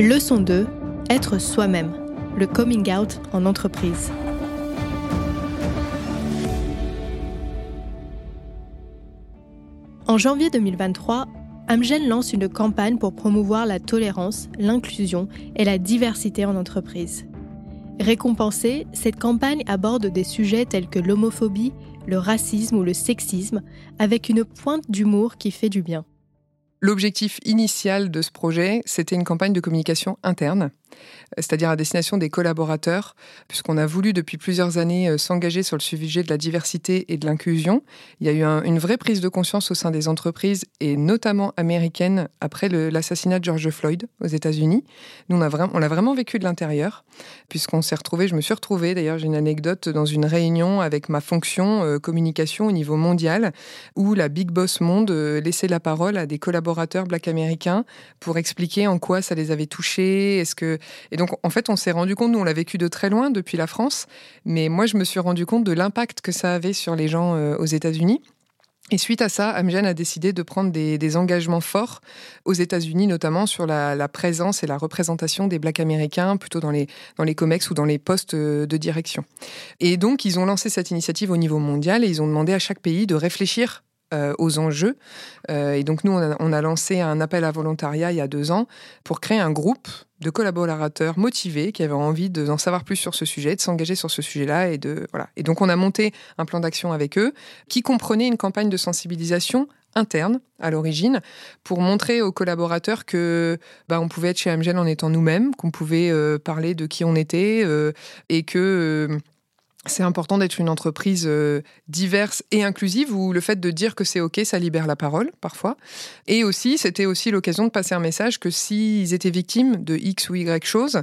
Leçon 2. Être soi-même. Le coming out en entreprise. En janvier 2023, Amgen lance une campagne pour promouvoir la tolérance, l'inclusion et la diversité en entreprise. Récompensée, cette campagne aborde des sujets tels que l'homophobie, le racisme ou le sexisme, avec une pointe d'humour qui fait du bien. L'objectif initial de ce projet, c'était une campagne de communication interne c'est-à-dire à destination des collaborateurs, puisqu'on a voulu depuis plusieurs années euh, s'engager sur le sujet de la diversité et de l'inclusion. Il y a eu une vraie prise de conscience au sein des entreprises, et notamment américaines, après l'assassinat de George Floyd aux États-Unis. Nous, on, a on l'a vraiment vécu de l'intérieur, puisqu'on s'est retrouvé, je me suis retrouvée, d'ailleurs j'ai une anecdote, dans une réunion avec ma fonction euh, communication au niveau mondial, où la Big Boss Monde euh, laissait la parole à des collaborateurs black américains pour expliquer en quoi ça les avait touchés, est-ce que et donc, en fait, on s'est rendu compte, nous, on l'a vécu de très loin depuis la France, mais moi, je me suis rendu compte de l'impact que ça avait sur les gens euh, aux États-Unis. Et suite à ça, Amgen a décidé de prendre des, engagements forts aux États-Unis, notamment sur la, présence et la représentation des Blacks américains, plutôt dans les, dans les COMEX ou dans les postes euh, de direction. Et donc, ils ont lancé cette initiative au niveau mondial et ils ont demandé à chaque pays de réfléchir euh, aux enjeux. Et donc nous, on a, lancé un appel à volontariat il y a deux ans pour créer un groupe de collaborateurs motivés qui avaient envie d'en savoir plus sur ce sujet, de s'engager sur ce sujet-là. Et, voilà. et donc on a monté un plan d'action avec eux qui comprenait une campagne de sensibilisation interne à l'origine pour montrer aux collaborateurs que bah, on pouvait être chez Amgel en étant nous-mêmes, qu'on pouvait euh, parler de qui on était et que c'est important d'être une entreprise euh, diverse et inclusive où le fait de dire que c'est OK, ça libère la parole parfois. Et aussi, c'était aussi l'occasion de passer un message que s'ils étaient victimes de X ou Y choses,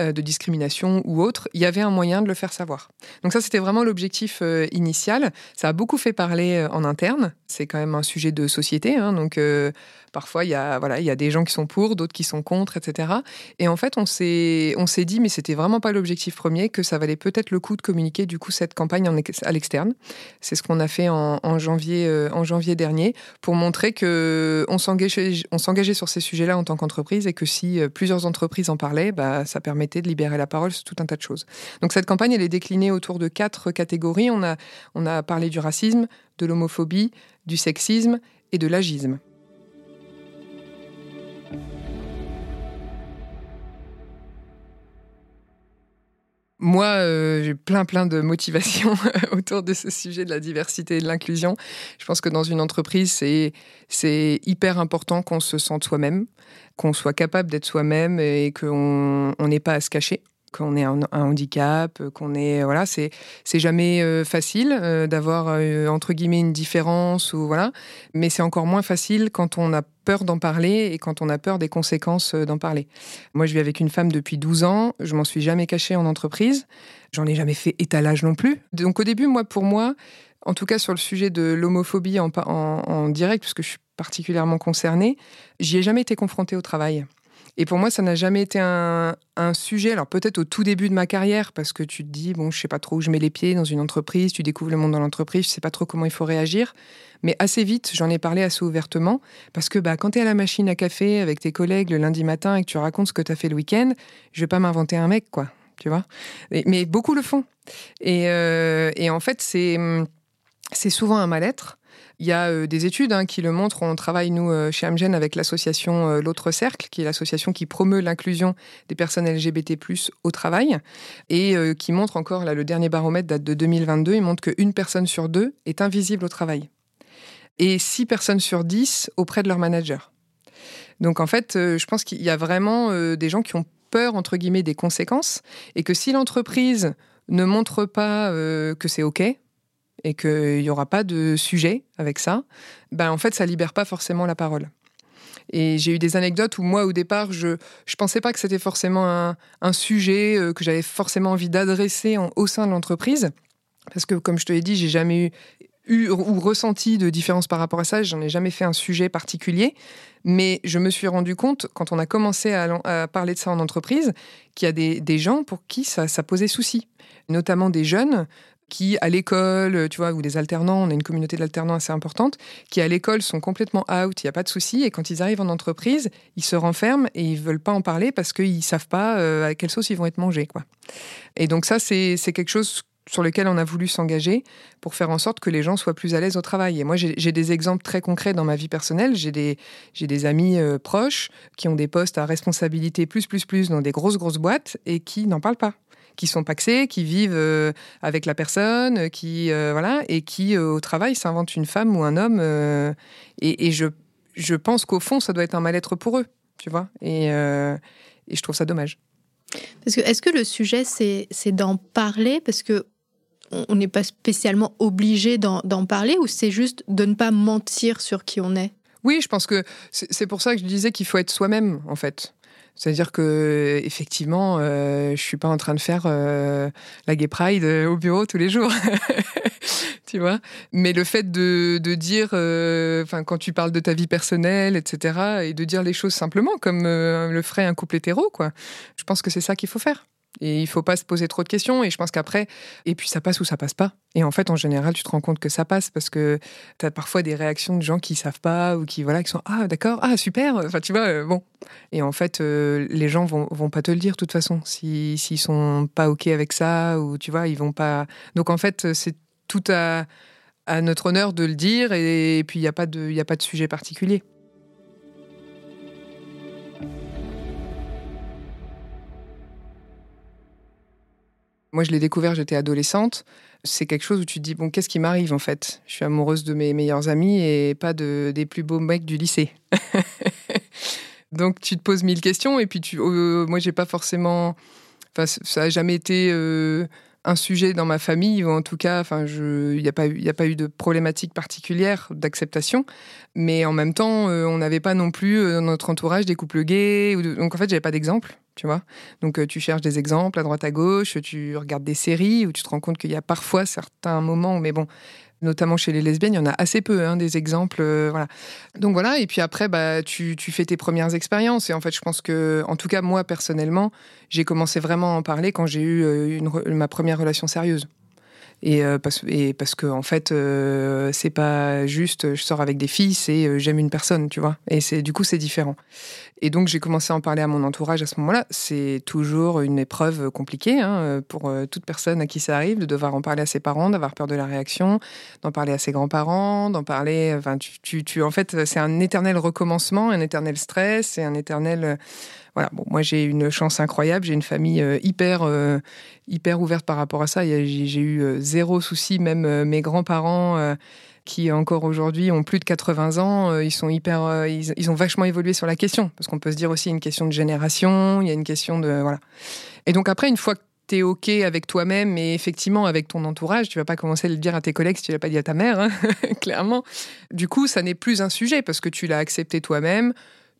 euh, de discrimination ou autre, il y avait un moyen de le faire savoir. Donc ça, c'était vraiment l'objectif euh, initial. Ça a beaucoup fait parler en interne. C'est quand même un sujet de société. Hein, donc parfois, il y, a, voilà, il y a des gens qui sont pour, d'autres qui sont contre, etc. Et en fait, on s'est dit, mais c'était vraiment pas l'objectif premier, que ça valait peut-être le coup de communiquer du coup cette campagne à l'externe. C'est ce qu'on a fait en, janvier, euh, janvier dernier pour montrer que on s'engageait sur ces sujets-là en tant qu'entreprise et que si euh, plusieurs entreprises en parlaient, bah, ça permettait de libérer la parole sur tout un tas de choses. Donc cette campagne, elle est déclinée autour de quatre catégories. On a parlé du racisme, de l'homophobie, du sexisme et de l'agisme. Moi, euh, j'ai plein plein de motivations autour de ce sujet de la diversité et de l'inclusion. Je pense que dans une entreprise, c'est c'est hyper important qu'on se sente soi-même, qu'on soit capable d'être soi-même et qu'on n'ait pas à se cacher qu'on ait un, handicap, qu'on ait voilà, c'est c'est jamais euh, facile euh, d'avoir entre guillemets une différence ou voilà, mais c'est encore moins facile quand on a peur d'en parler et quand on a peur des conséquences euh, d'en parler. Moi, je vis avec une femme depuis 12 ans, je m'en suis jamais cachée en entreprise, j'en ai jamais fait étalage non plus. Donc au début, moi, pour moi, en tout cas sur le sujet de l'homophobie en, en, direct, puisque je suis particulièrement concernée, j'y ai jamais été confrontée au travail. Et pour moi, ça n'a jamais été un, sujet. Alors peut-être au tout début de ma carrière, parce que tu te dis, bon, je sais pas trop où je mets les pieds dans une entreprise, tu découvres le monde dans l'entreprise, je sais pas trop comment il faut réagir. Mais assez vite, j'en ai parlé assez ouvertement, parce que bah, quand tu es à la machine à café avec tes collègues le lundi matin et que tu racontes ce que tu as fait le week-end, je vais pas m'inventer un mec, quoi. Tu vois Mais beaucoup le font. Et, euh, et en fait, c'est souvent un mal-être. Il y a euh, des études hein, qui le montrent. On travaille, nous, euh, chez Amgen, avec l'association euh, L'autre Cercle, qui est l'association qui promeut l'inclusion des personnes LGBT, au travail, et qui montre encore, là, le dernier baromètre date de 2022, il montre qu'une personne sur deux est invisible au travail. Et six personnes sur dix auprès de leur manager. Donc, en fait, je pense qu'il y a vraiment des gens qui ont peur, entre guillemets, des conséquences, et que si l'entreprise ne montre pas que c'est OK, et qu'il n'y aura pas de sujet avec ça, ben en fait, ça libère pas forcément la parole. Et j'ai eu des anecdotes où moi, au départ, je ne pensais pas que c'était forcément un, un, sujet euh, que j'avais forcément envie d'adresser au sein de l'entreprise. Parce que, comme je te l'ai dit, j'ai jamais eu, eu, ou ressenti de différence par rapport à ça. J'en ai jamais fait un sujet particulier. Mais je me suis rendu compte, quand on a commencé à, parler de ça en entreprise, qu'il y a des, des, gens pour qui ça, ça posait souci. Notamment des jeunes qui à l'école, tu vois, ou des alternants, on a une communauté d'alternants assez importante, qui à l'école sont complètement out, il n'y a pas de souci, et quand ils arrivent en entreprise, ils se renferment et ils veulent pas en parler parce qu'ils savent pas euh, à quelle sauce ils vont être mangés, quoi. Et donc ça, c'est quelque chose sur lequel on a voulu s'engager pour faire en sorte que les gens soient plus à l'aise au travail. Et moi, j'ai des exemples très concrets dans ma vie personnelle. J'ai des, des amis euh, proches qui ont des postes à responsabilité plus, plus, plus dans des grosses, grosses boîtes et qui n'en parlent pas qui sont paxés, qui vivent euh, avec la personne, qui euh, voilà, et qui au travail s'inventent une femme ou un homme. et, je, je pense qu'au fond, ça doit être un mal-être pour eux, tu vois. Et, et je trouve ça dommage. Parce que est-ce que le sujet c'est d'en parler? Parce que on n'est pas spécialement obligé d'en parler ou c'est juste de ne pas mentir sur qui on est? Oui, je pense que c'est pour ça que je disais qu'il faut être soi-même, en fait. C'est-à-dire que effectivement, euh, je suis pas en train de faire euh, la Gay Pride euh, au bureau tous les jours, tu vois? Mais le fait de, de dire, euh, enfin, quand tu parles de ta vie personnelle, etc., et de dire les choses simplement comme le ferait un couple hétéro, quoi. Je pense que c'est ça qu'il faut faire. Et il faut pas se poser trop de questions. Et je pense qu'après, et puis ça passe ou ça passe pas. Et en fait, en général, tu te rends compte que ça passe parce que tu as parfois des réactions de gens qui savent pas ou qui, voilà, qui sont Ah, d'accord, ah, super. Enfin, tu vois, euh, bon. Et en fait, euh, les gens vont, vont pas te le dire de toute façon. S'ils si, sont pas OK avec ça ou tu vois, ils vont pas. Donc en fait, c'est tout à, à notre honneur de le dire. Et, puis, il n'y a, pas de, a pas de sujet particulier. Moi, je l'ai découvert, j'étais adolescente. C'est quelque chose où tu te dis, bon, qu'est-ce qui m'arrive en fait? Je suis amoureuse de mes meilleurs amis et pas de, des plus beaux mecs du lycée. Donc, tu te poses mille questions et puis tu, euh, moi, j'ai pas forcément. Enfin, ça a jamais été. Euh, un sujet dans ma famille, ou en tout cas, il n'y a, pas eu, de problématique particulière d'acceptation, mais en même temps, euh, on n'avait pas non plus dans notre entourage des couples gays, donc en fait, j'avais pas d'exemple tu vois. Donc euh, tu cherches des exemples à droite à gauche, tu regardes des séries où tu te rends compte qu'il y a parfois certains moments, mais bon, notamment chez les lesbiennes, il y en a assez peu, hein, des exemples, euh, voilà. Donc voilà, et puis après, bah, tu, tu, fais tes premières expériences. Et en fait, je pense que, en tout cas, moi personnellement, j'ai commencé vraiment à en parler quand j'ai eu euh, ma première relation sérieuse. Et, euh, parce, et parce que en fait, euh, c'est pas juste je sors avec des filles, c'est euh, j'aime une personne, tu vois. Et c'est du coup c'est différent. Et donc j'ai commencé à en parler à mon entourage à ce moment-là. C'est toujours une épreuve compliquée hein, pour toute personne à qui ça arrive de devoir en parler à ses parents, d'avoir peur de la réaction, d'en parler à ses grands-parents, d'en parler. Enfin, tu, tu, en fait, c'est un éternel recommencement, un éternel stress, c'est un éternel voilà, bon, moi j'ai une chance incroyable, j'ai une famille euh, hyper, euh, hyper ouverte par rapport à ça. J'ai eu euh, zéro souci, même mes grands-parents qui encore aujourd'hui ont plus de 80 ans, ils sont hyper, ils, ont vachement évolué sur la question, parce qu'on peut se dire aussi une question de génération, il y a une question de voilà. Et donc après, une fois que tu es OK avec toi-même et effectivement avec ton entourage. Tu vas pas commencer à le dire à tes collègues si tu l'as pas dit à ta mère, hein, clairement. Du coup, ça n'est plus un sujet parce que tu l'as accepté toi-même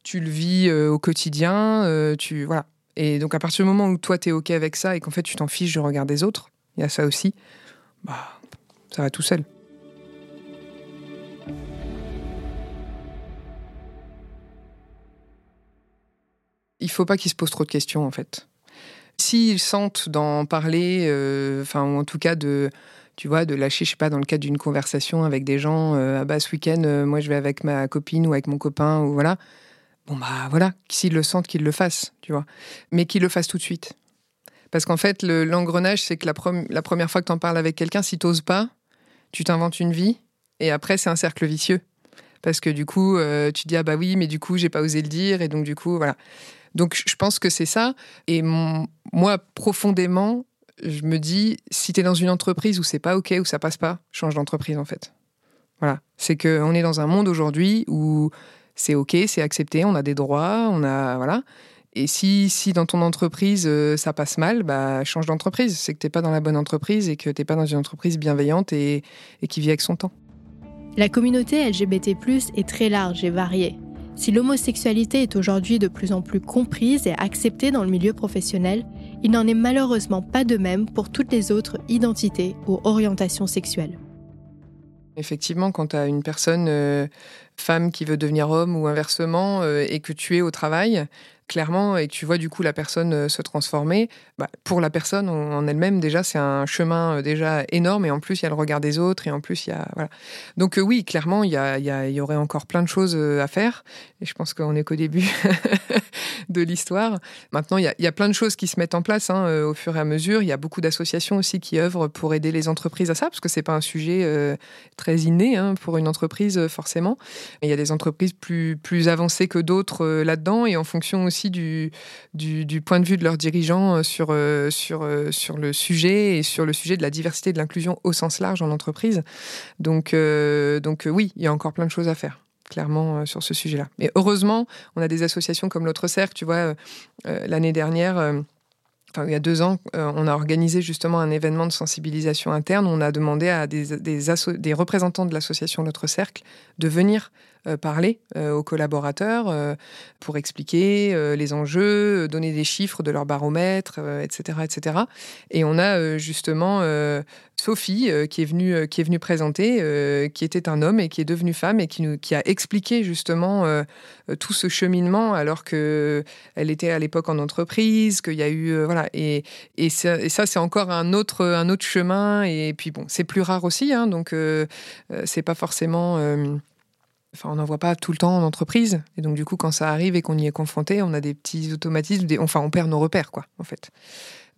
tu le vis euh, au quotidien, euh, tu voilà. Et donc à partir du moment où toi tu es ok avec ça et qu'en fait tu t'en fiches du regard des autres, il y a ça aussi. Bah, ça va tout seul. Il faut pas qu'ils se posent trop de questions en fait. S'ils sentent d'en parler, euh, enfin en tout cas de tu vois, de lâcher, je sais pas, dans le cadre d'une conversation avec des gens, ah bah ce week-end, moi je vais avec ma copine ou avec mon copain, ou voilà, bon bah voilà, s'ils le sentent, qu'ils le fassent, tu vois. Mais qu'ils le fassent tout de suite. Parce qu'en fait, l'engrenage, c'est que la, première fois que tu en parles avec quelqu'un, si t'oses pas, tu t'inventes une vie, et après, c'est un cercle vicieux. Parce que du coup, euh, tu dis, ah bah oui, mais du coup, j'ai pas osé le dire, et donc du coup, voilà. Donc je pense que c'est ça. Et moi, profondément, je me dis, si tu es dans une entreprise où c'est pas OK, où ça passe pas, change d'entreprise en fait. Voilà. C'est qu'on est dans un monde aujourd'hui où c'est ok, c'est accepté, on a des droits, on a voilà. Et si, si dans ton entreprise euh, ça passe mal, bah change d'entreprise. C'est que t'es pas dans la bonne entreprise et que t'es pas dans une entreprise bienveillante et, et qui vit avec son temps. La communauté LGBT+ est très large et variée. Si l'homosexualité est aujourd'hui de plus en plus comprise et acceptée dans le milieu professionnel, il n'en est malheureusement pas de même pour toutes les autres identités ou orientations sexuelles. Effectivement, quand tu as une personne euh, femme qui veut devenir homme ou inversement euh, et que tu es au travail, clairement, et que tu vois du coup la personne euh, se transformer, bah, pour la personne en elle-même, déjà, c'est un chemin déjà énorme. Et en plus, il y a le regard des autres. Et en plus, il y a. Voilà. Donc, oui, clairement, il y, y, aurait encore plein de choses à faire. Et je pense qu'on est qu'au début de l'histoire. Maintenant, il y, a, y, a, plein de choses qui se mettent en place hein, au fur et à mesure. Il y a beaucoup d'associations aussi qui œuvrent pour aider les entreprises à ça, parce que c'est pas un sujet très inné hein, pour une entreprise, forcément. Il y a des entreprises plus, plus avancées que d'autres euh, là-dedans et en fonction aussi du, du, point de vue de leurs dirigeants euh, sur, euh, sur, sur le sujet et sur le sujet de la diversité et de l'inclusion au sens large en entreprise. Donc, donc oui, il y a encore plein de choses à faire clairement sur ce sujet-là. Mais heureusement, on a des associations comme l'autre cercle, tu vois, l'année dernière il y a deux ans, euh, on a organisé justement un événement de sensibilisation interne. On a demandé à des, représentants de l'association Notre Cercle de venir parler euh, aux collaborateurs euh, pour expliquer les enjeux, donner des chiffres de leur baromètre, etc., etc. Et on a justement Sophie qui est venue qui est venue présenter, qui était un homme et qui est devenu femme et qui nous qui a expliqué justement tout ce cheminement alors que elle était à l'époque en entreprise, qu'il y a eu voilà et, et ça, et ça c'est encore un autre un autre chemin et puis bon c'est plus rare aussi hein, donc c'est pas forcément Enfin, on n'en voit pas tout le temps en entreprise. Et donc, du coup, quand ça arrive et qu'on y est confronté, on a des petits automatismes. Enfin, on perd nos repères, quoi, en fait.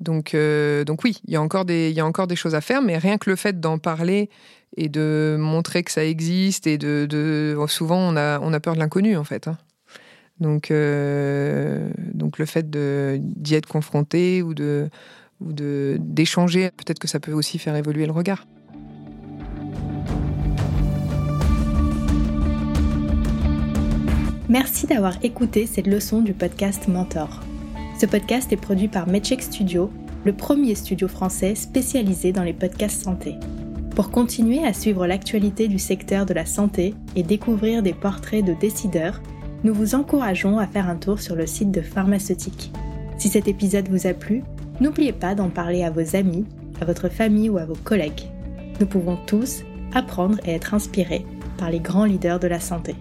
Donc, euh, donc oui, il y, a encore des, y a encore des choses à faire, mais rien que le fait d'en parler et de montrer que ça existe, et de, de souvent, on a, on a peur de l'inconnu, en fait. Hein. Donc, euh, donc, le fait d'y être confronté ou de ou d'échanger, peut-être que ça peut aussi faire évoluer le regard. Merci d'avoir écouté cette leçon du podcast Mentor. Ce podcast est produit par Medcheck Studio, le premier studio français spécialisé dans les podcasts santé. Pour continuer à suivre l'actualité du secteur de la santé et découvrir des portraits de décideurs, nous vous encourageons à faire un tour sur le site de Pharmaceutique. Si cet épisode vous a plu, n'oubliez pas d'en parler à vos amis, à votre famille ou à vos collègues. Nous pouvons tous apprendre et être inspirés par les grands leaders de la santé.